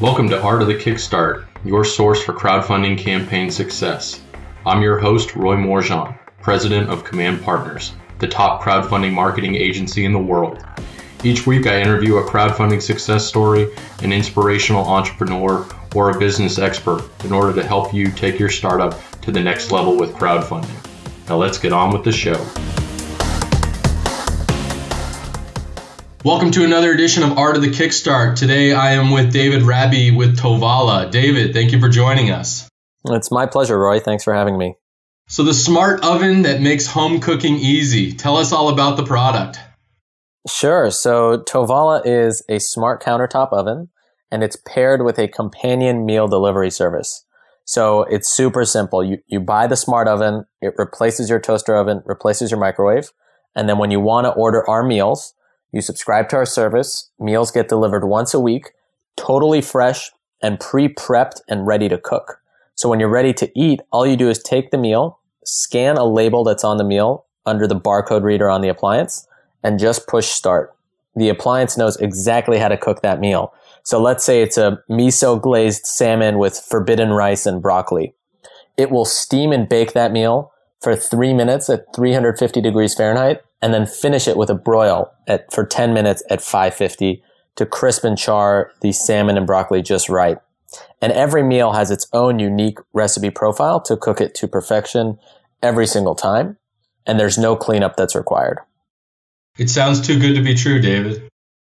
Welcome to Art of the Kickstart, your source for crowdfunding campaign success. I'm your host, Roy Morejon, president of Command Partners, the top crowdfunding marketing agency in the world. Each week, I interview a crowdfunding success story, an inspirational entrepreneur, or a business expert in order to help you take your startup to the next level with crowdfunding. Now, let's get on with the show. Welcome to another edition of Art of the Kickstart. Today I am with David Rabie with Tovala. David, thank you for joining us. It's my pleasure, Roy. Thanks for having me. So, the smart oven that makes home cooking easy. Tell us all about the product. Sure. So, Tovala is a smart countertop oven and it's paired with a companion meal delivery service. So, it's super simple. You, you buy the smart oven, it replaces your toaster oven, replaces your microwave. And then when you want to order our meals, you subscribe to our service. Meals get delivered once a week, totally fresh and pre-prepped and ready to cook. So when you're ready to eat, all you do is take the meal, scan a label that's on the meal under the barcode reader on the appliance, and just push start. The appliance knows exactly how to cook that meal. So let's say it's a miso glazed salmon with forbidden rice and broccoli. It will steam and bake that meal for three minutes at 350 degrees Fahrenheit and then finish it with a broil at, for 10 minutes at 550 to crisp and char the salmon and broccoli just right. And every meal has its own unique recipe profile to cook it to perfection every single time. And there's no cleanup that's required. It sounds too good to be true, David.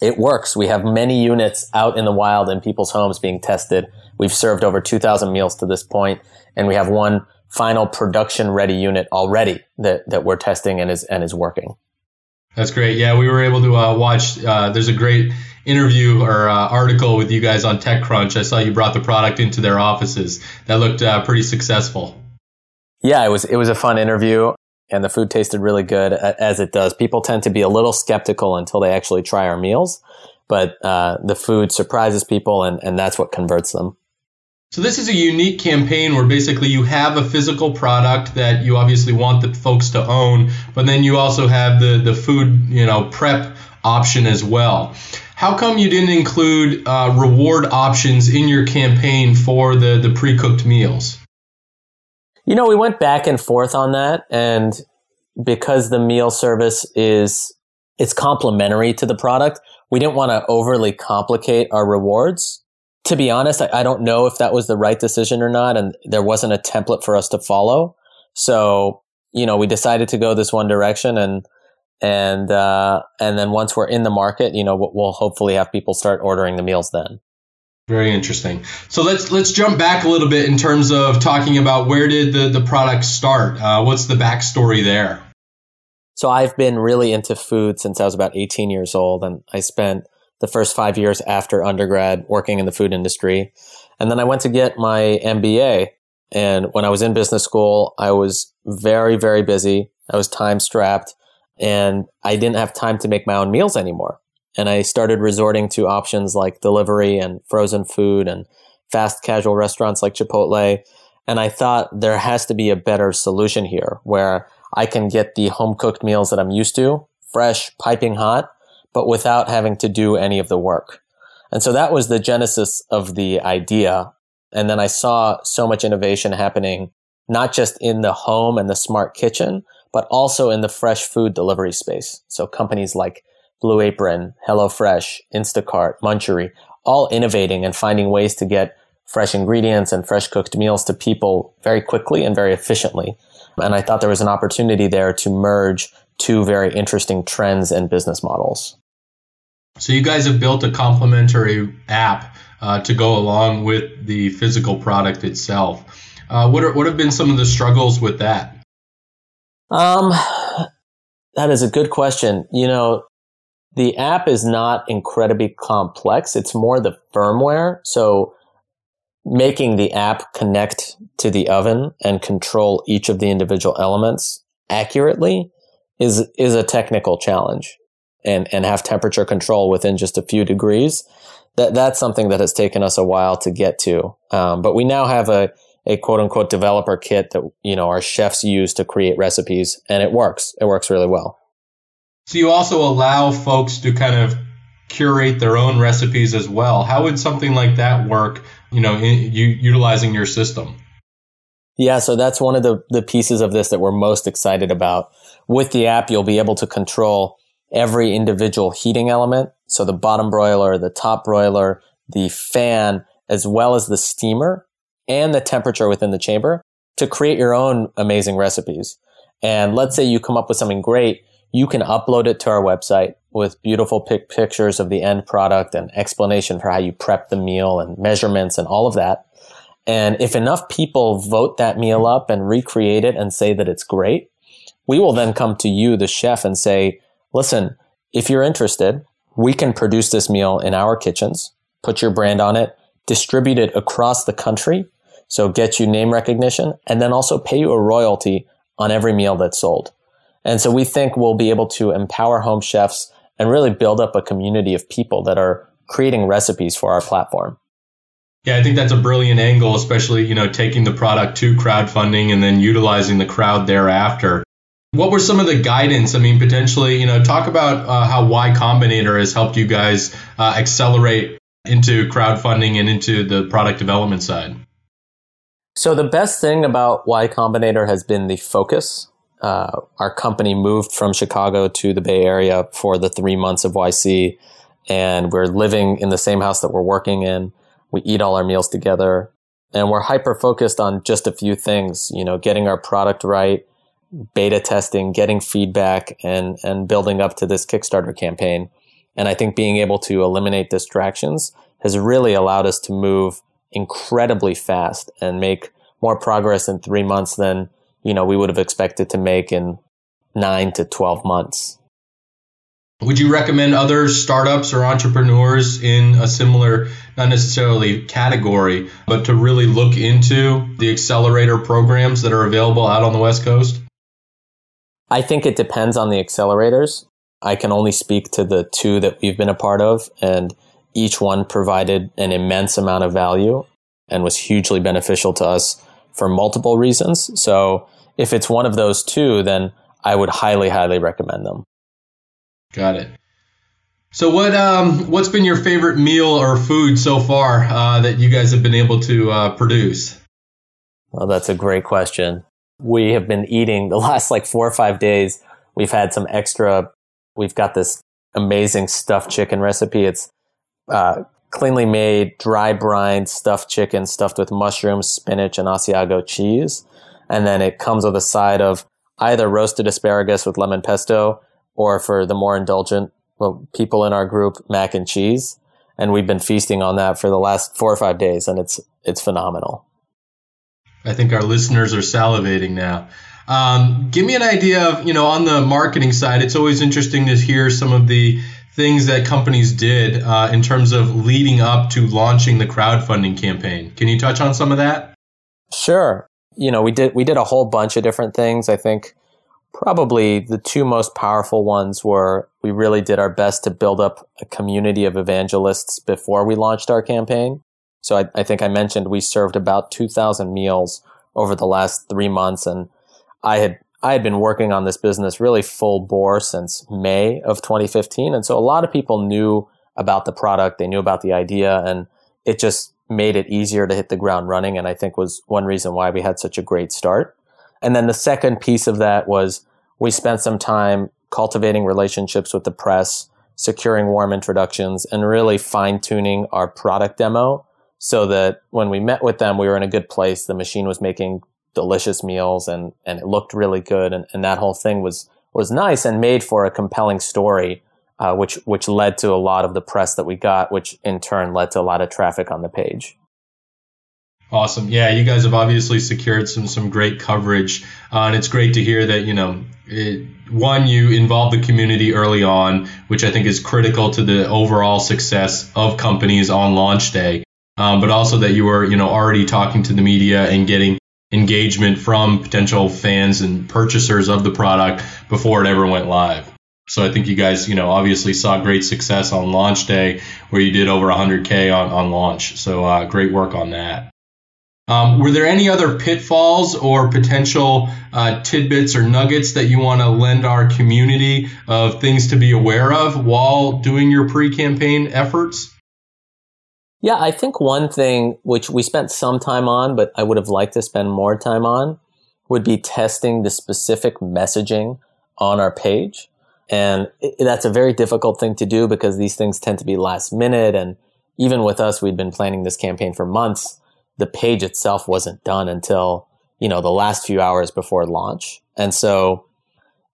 It works. We have many units out in the wild in people's homes being tested. We've served over 2,000 meals to this point, and we have one final production ready unit already that, that we're testing and is, and is working. That's great. Yeah, we were able to uh, watch. Uh, there's a great interview or uh, article with you guys on TechCrunch. I saw you brought the product into their offices. That looked uh, pretty successful. Yeah, it was. It was a fun interview, and the food tasted really good, as it does. People tend to be a little skeptical until they actually try our meals, but uh, the food surprises people, and, and that's what converts them. So this is a unique campaign where basically you have a physical product that you obviously want the folks to own, but then you also have the the food you know prep option as well. How come you didn't include uh, reward options in your campaign for the the pre cooked meals? You know, we went back and forth on that, and because the meal service is it's complementary to the product, we didn't want to overly complicate our rewards to be honest, I, I, don't know if that was the right decision or not. And there wasn't a template for us to follow. So, you know, we decided to go this one direction and, and, uh, and then once we're in the market, you know, we'll hopefully have people start ordering the meals then. Very interesting. So let's let's jump back a little bit in terms of talking about where did the the product start? Uh, what's the backstory there? So I've been really into food since I was about 18 years old, and I spent the first five years after undergrad working in the food industry. And then I went to get my MBA. And when I was in business school, I was very, very busy. I was time strapped and I didn't have time to make my own meals anymore. And I started resorting to options like delivery and frozen food and fast casual restaurants like Chipotle. And I thought there has to be a better solution here where I can get the home cooked meals that I'm used to, fresh, piping hot, but without having to do any of the work. And so that was the genesis of the idea. And then I saw so much innovation happening, not just in the home and the smart kitchen, but also in the fresh food delivery space. So companies like Blue Apron, HelloFresh, Instacart, Munchery, all innovating and finding ways to get fresh ingredients and fresh cooked meals to people very quickly and very efficiently. And I thought there was an opportunity there to merge two very interesting trends and business models. So you guys have built a complementary app uh, to go along with the physical product itself. Uh, what are, what have been some of the struggles with that? Um, that is a good question. You know, the app is not incredibly complex. It's more the firmware. So making the app connect to the oven and control each of the individual elements accurately is is a technical challenge and, and have temperature control within just a few degrees, that, that's something that has taken us a while to get to. Um, but we now have a, a quote unquote developer kit that, you know, our chefs use to create recipes and it works. It works really well. So you also allow folks to kind of curate their own recipes as well. How would something like that work? You know, in, you utilizing your system. Yeah, so that's one of the, the pieces of this that we're most excited about. With the app, you'll be able to control every individual heating element. So the bottom broiler, the top broiler, the fan, as well as the steamer and the temperature within the chamber to create your own amazing recipes. And let's say you come up with something great, you can upload it to our website with beautiful pic- pictures of the end product and explanation for how you prep the meal and measurements and all of that. And if enough people vote that meal up and recreate it and say that it's great, we will then come to you, the chef, and say, listen, if you're interested, we can produce this meal in our kitchens, put your brand on it, distribute it across the country. So get you name recognition and then also pay you a royalty on every meal that's sold. And so we think we'll be able to empower home chefs and really build up a community of people that are creating recipes for our platform. Yeah, I think that's a brilliant angle, especially, you know, taking the product to crowdfunding and then utilizing the crowd thereafter. What were some of the guidance? I mean, potentially, you know, talk about uh, how Y Combinator has helped you guys uh, accelerate into crowdfunding and into the product development side. So the best thing about Y Combinator has been the focus. Uh, our company moved from Chicago to the Bay Area for the three months of YC, and we're living in the same house that we're working in. We eat all our meals together, and we're hyper focused on just a few things. You know, getting our product right, beta testing, getting feedback, and and building up to this Kickstarter campaign. And I think being able to eliminate distractions has really allowed us to move incredibly fast and make more progress in three months than, you know, we would have expected to make in nine to 12 months. Would you recommend other startups or entrepreneurs in a similar, not necessarily category, but to really look into the accelerator programs that are available out on the West Coast? I think it depends on the accelerators. I can only speak to the two that we've been a part of, and each one provided an immense amount of value and was hugely beneficial to us for multiple reasons. So if it's one of those two, then I would highly, highly recommend them. Got it. So what um what's been your favorite meal or food so far uh, that you guys have been able to uh, produce? Well, that's a great question. We have been eating the last like four or five days. We've had some extra We've got this amazing stuffed chicken recipe. It's uh, cleanly made, dry brine stuffed chicken stuffed with mushrooms, spinach, and Asiago cheese. And then it comes with a side of either roasted asparagus with lemon pesto or for the more indulgent well, people in our group, mac and cheese. And we've been feasting on that for the last four or five days, and it's it's phenomenal. I think our listeners are salivating now. Um, give me an idea of, you know, on the marketing side, it's always interesting to hear some of the things that companies did uh, in terms of leading up to launching the crowdfunding campaign. Can you touch on some of that? Sure. You know, we did we did a whole bunch of different things. I think probably the two most powerful ones were we really did our best to build up a community of evangelists before we launched our campaign. So I, I think I mentioned we served about 2,000 meals over the last three months and I had I had been working on this business really full bore since May of 2015, and so a lot of people knew about the product, they knew about the idea, and it just made it easier to hit the ground running. And I think was one reason why we had such a great start. And then the second piece of that was we spent some time cultivating relationships with the press, securing warm introductions, and really fine tuning our product demo so that when we met with them, we were in a good place. The machine was making delicious meals and, and it looked really good. And, and that whole thing was, was nice and made for a compelling story, uh, which, which led to a lot of the press that we got, which in turn led to a lot of traffic on the page. Awesome. Yeah, you guys have obviously secured some some great coverage, uh, and it's great to hear that you know it, one you involve the community early on, which I think is critical to the overall success of companies on launch day. Um, but also that you were you know already talking to the media and getting engagement from potential fans and purchasers of the product before it ever went live. So I think you guys, you know, obviously saw great success on launch day where you did over 100K on, on launch. So uh, great work on that. Um, were there any other pitfalls or potential uh, tidbits or nuggets that you want to lend our community of things to be aware of while doing your pre-campaign efforts? Yeah, I think one thing which we spent some time on, but I would have liked to spend more time on, would be testing the specific messaging on our page. And that's a very difficult thing to do because these things tend to be last minute. And even with us, we'd been planning this campaign for months. The page itself wasn't done until, you know, the last few hours before launch. And so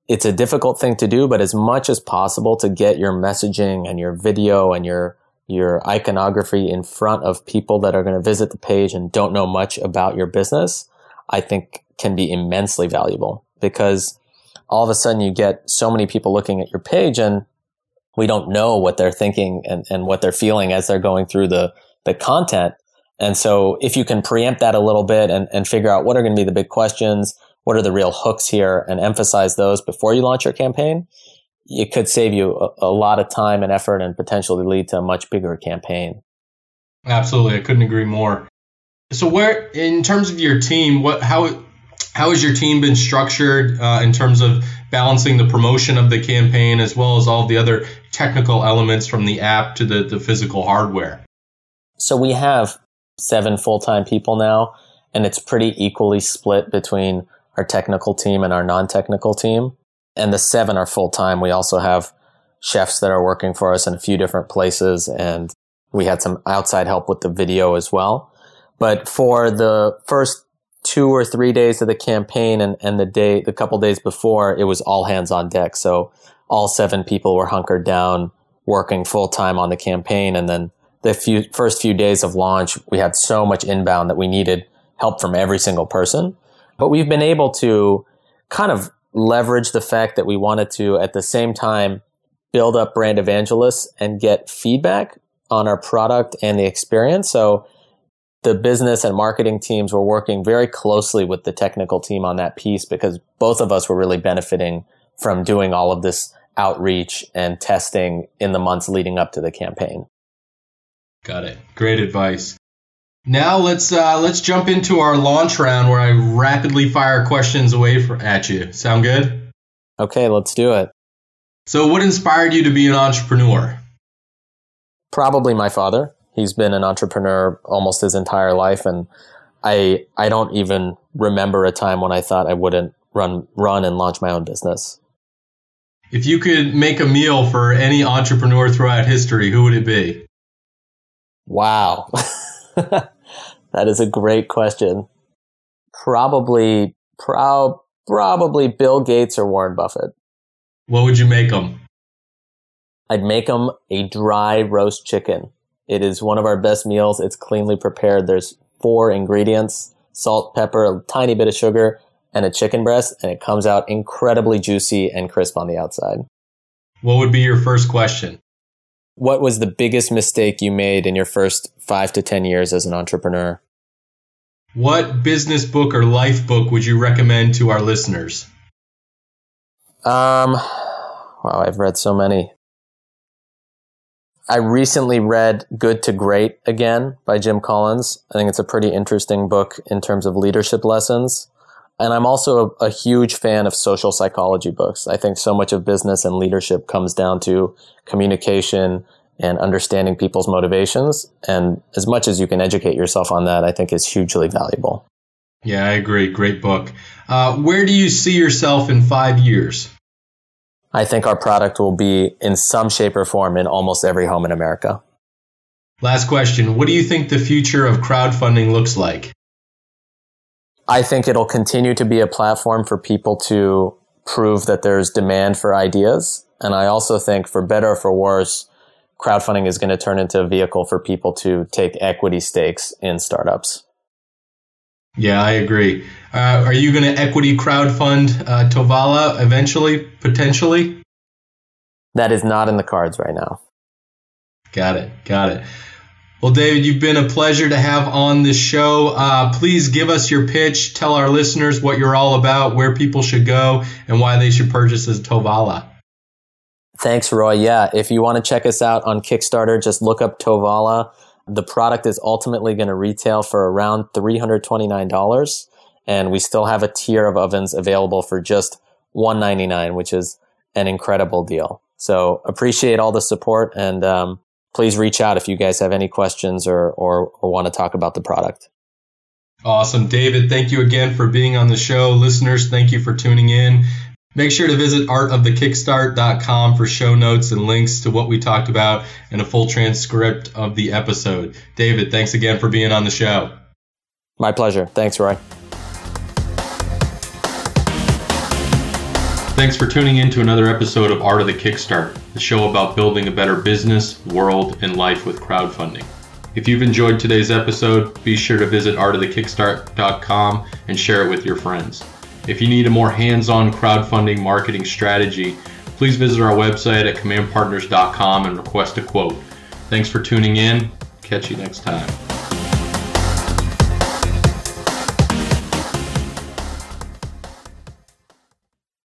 it's a difficult thing to do, but as much as possible to get your messaging and your video and your your iconography in front of people that are going to visit the page and don't know much about your business, I think can be immensely valuable because all of a sudden you get so many people looking at your page and we don't know what they're thinking and, and what they're feeling as they're going through the, the content. And so if you can preempt that a little bit and, and figure out what are going to be the big questions, what are the real hooks here and emphasize those before you launch your campaign, it could save you a, a lot of time and effort and potentially lead to a much bigger campaign. Absolutely. I couldn't agree more. So where, in terms of your team, what, how, how has your team been structured uh, in terms of balancing the promotion of the campaign as well as all the other technical elements from the app to the, the physical hardware? So we have seven full time people now, and it's pretty equally split between our technical team and our non technical team. And the seven are full time. We also have chefs that are working for us in a few different places, and we had some outside help with the video as well. But for the first two or three days of the campaign and, and the day, the couple days before, it was all hands on deck. So all seven people were hunkered down working full time on the campaign. And then the few, first few days of launch, we had so much inbound that we needed help from every single person. But we've been able to kind of leverage the fact that we wanted to at the same time build up brand evangelists and get feedback on our product and the experience. So the business and marketing teams were working very closely with the technical team on that piece because both of us were really benefiting from doing all of this outreach and testing in the months leading up to the campaign. Got it. Great advice. Now let's uh, let's jump into our launch round where I rapidly fire questions away for, at you. Sound good? Okay, let's do it. So, what inspired you to be an entrepreneur? Probably my father. He's been an entrepreneur almost his entire life, and I I don't even remember a time when I thought I wouldn't run run and launch my own business. If you could make a meal for any entrepreneur throughout history, who would it be? Wow, that is a great question. Probably, prob- probably Bill Gates or Warren Buffett. What would you make them? I'd make them a dry roast chicken it is one of our best meals. It's cleanly prepared. There's four ingredients, salt, pepper, a tiny bit of sugar, and a chicken breast, and it comes out incredibly juicy and crisp on the outside. What would be your first question? What was the biggest mistake you made in your first five to 10 years as an entrepreneur? What business book or life book would you recommend to our listeners? Um, wow, I've read so many. I recently read Good to Great again by Jim Collins. I think it's a pretty interesting book in terms of leadership lessons. And I'm also a, a, huge fan of social psychology books. I think so much of business and leadership comes down to communication and understanding people's motivations. And as much as you can educate yourself on that, I think is hugely valuable. Yeah, I agree. Great book. Uh, where do you see yourself in five years? I think our product will be in some shape or form in almost every home in America. Last question. What do you think the future of crowdfunding looks like? I think it'll continue to be a platform for people to prove that there's demand for ideas. And I also think for better or for worse, crowdfunding is going to turn into a vehicle for people to take equity stakes in startups. Yeah, I agree. Uh, are you going to equity crowdfund uh, Tovala eventually, potentially? That is not in the cards right now. Got it. Got it. Well, David, you've been a pleasure to have on this show. Uh, please give us your pitch. Tell our listeners what you're all about, where people should go, and why they should purchase a Tovala. Thanks, Roy. Yeah, if you want to check us out on Kickstarter, just look up Tovala. The product is ultimately going to retail for around $329. And we still have a tier of ovens available for just 199, which is an incredible deal. So appreciate all the support and um, please reach out if you guys have any questions or, or, or want to talk about the product. Awesome. David, thank you again for being on the show. Listeners, thank you for tuning in. Make sure to visit artofthekickstart.com for show notes and links to what we talked about and a full transcript of the episode. David, thanks again for being on the show. My pleasure. Thanks, Roy. Thanks for tuning in to another episode of Art of the Kickstart, the show about building a better business, world, and life with crowdfunding. If you've enjoyed today's episode, be sure to visit artofthekickstart.com and share it with your friends. If you need a more hands on crowdfunding marketing strategy, please visit our website at commandpartners.com and request a quote. Thanks for tuning in. Catch you next time.